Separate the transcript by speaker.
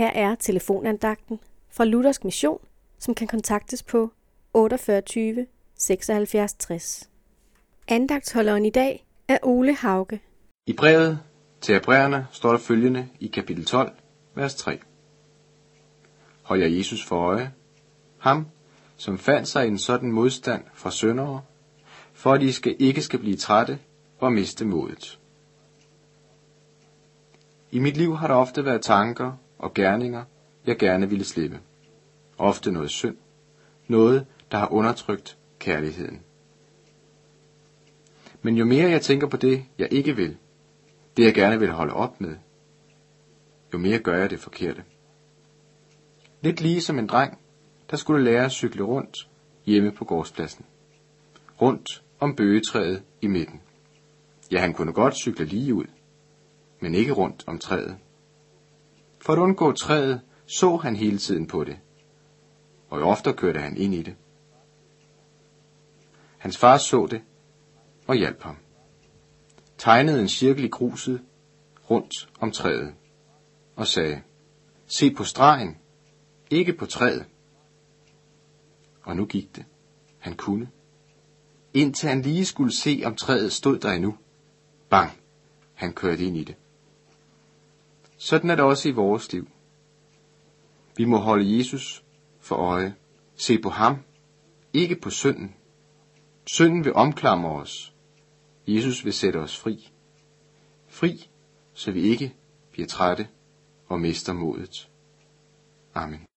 Speaker 1: Her er telefonandagten fra Luthersk Mission, som kan kontaktes på 48 76 60. Andagtsholderen i dag er Ole Hauge.
Speaker 2: I brevet til Hebræerne står der følgende i kapitel 12, vers 3. Hold jer Jesus for øje, ham, som fandt sig i en sådan modstand fra søndere, for at I skal, ikke skal blive trætte og miste modet. I mit liv har der ofte været tanker og gerninger, jeg gerne ville slippe. Ofte noget synd. Noget, der har undertrykt kærligheden. Men jo mere jeg tænker på det, jeg ikke vil, det jeg gerne vil holde op med, jo mere gør jeg det forkerte. Lidt lige som en dreng, der skulle lære at cykle rundt hjemme på gårdspladsen. Rundt om bøgetræet i midten. Ja, han kunne godt cykle lige ud, men ikke rundt om træet. For at undgå træet, så han hele tiden på det, og ofte kørte han ind i det. Hans far så det og hjalp ham. Tegnede en cirkel i gruset rundt om træet og sagde, se på stregen, ikke på træet. Og nu gik det. Han kunne. Indtil han lige skulle se, om træet stod der endnu. Bang! Han kørte ind i det. Sådan er det også i vores liv. Vi må holde Jesus for øje. Se på ham, ikke på synden. Synden vil omklamre os. Jesus vil sætte os fri. Fri, så vi ikke bliver trætte og mister modet. Amen.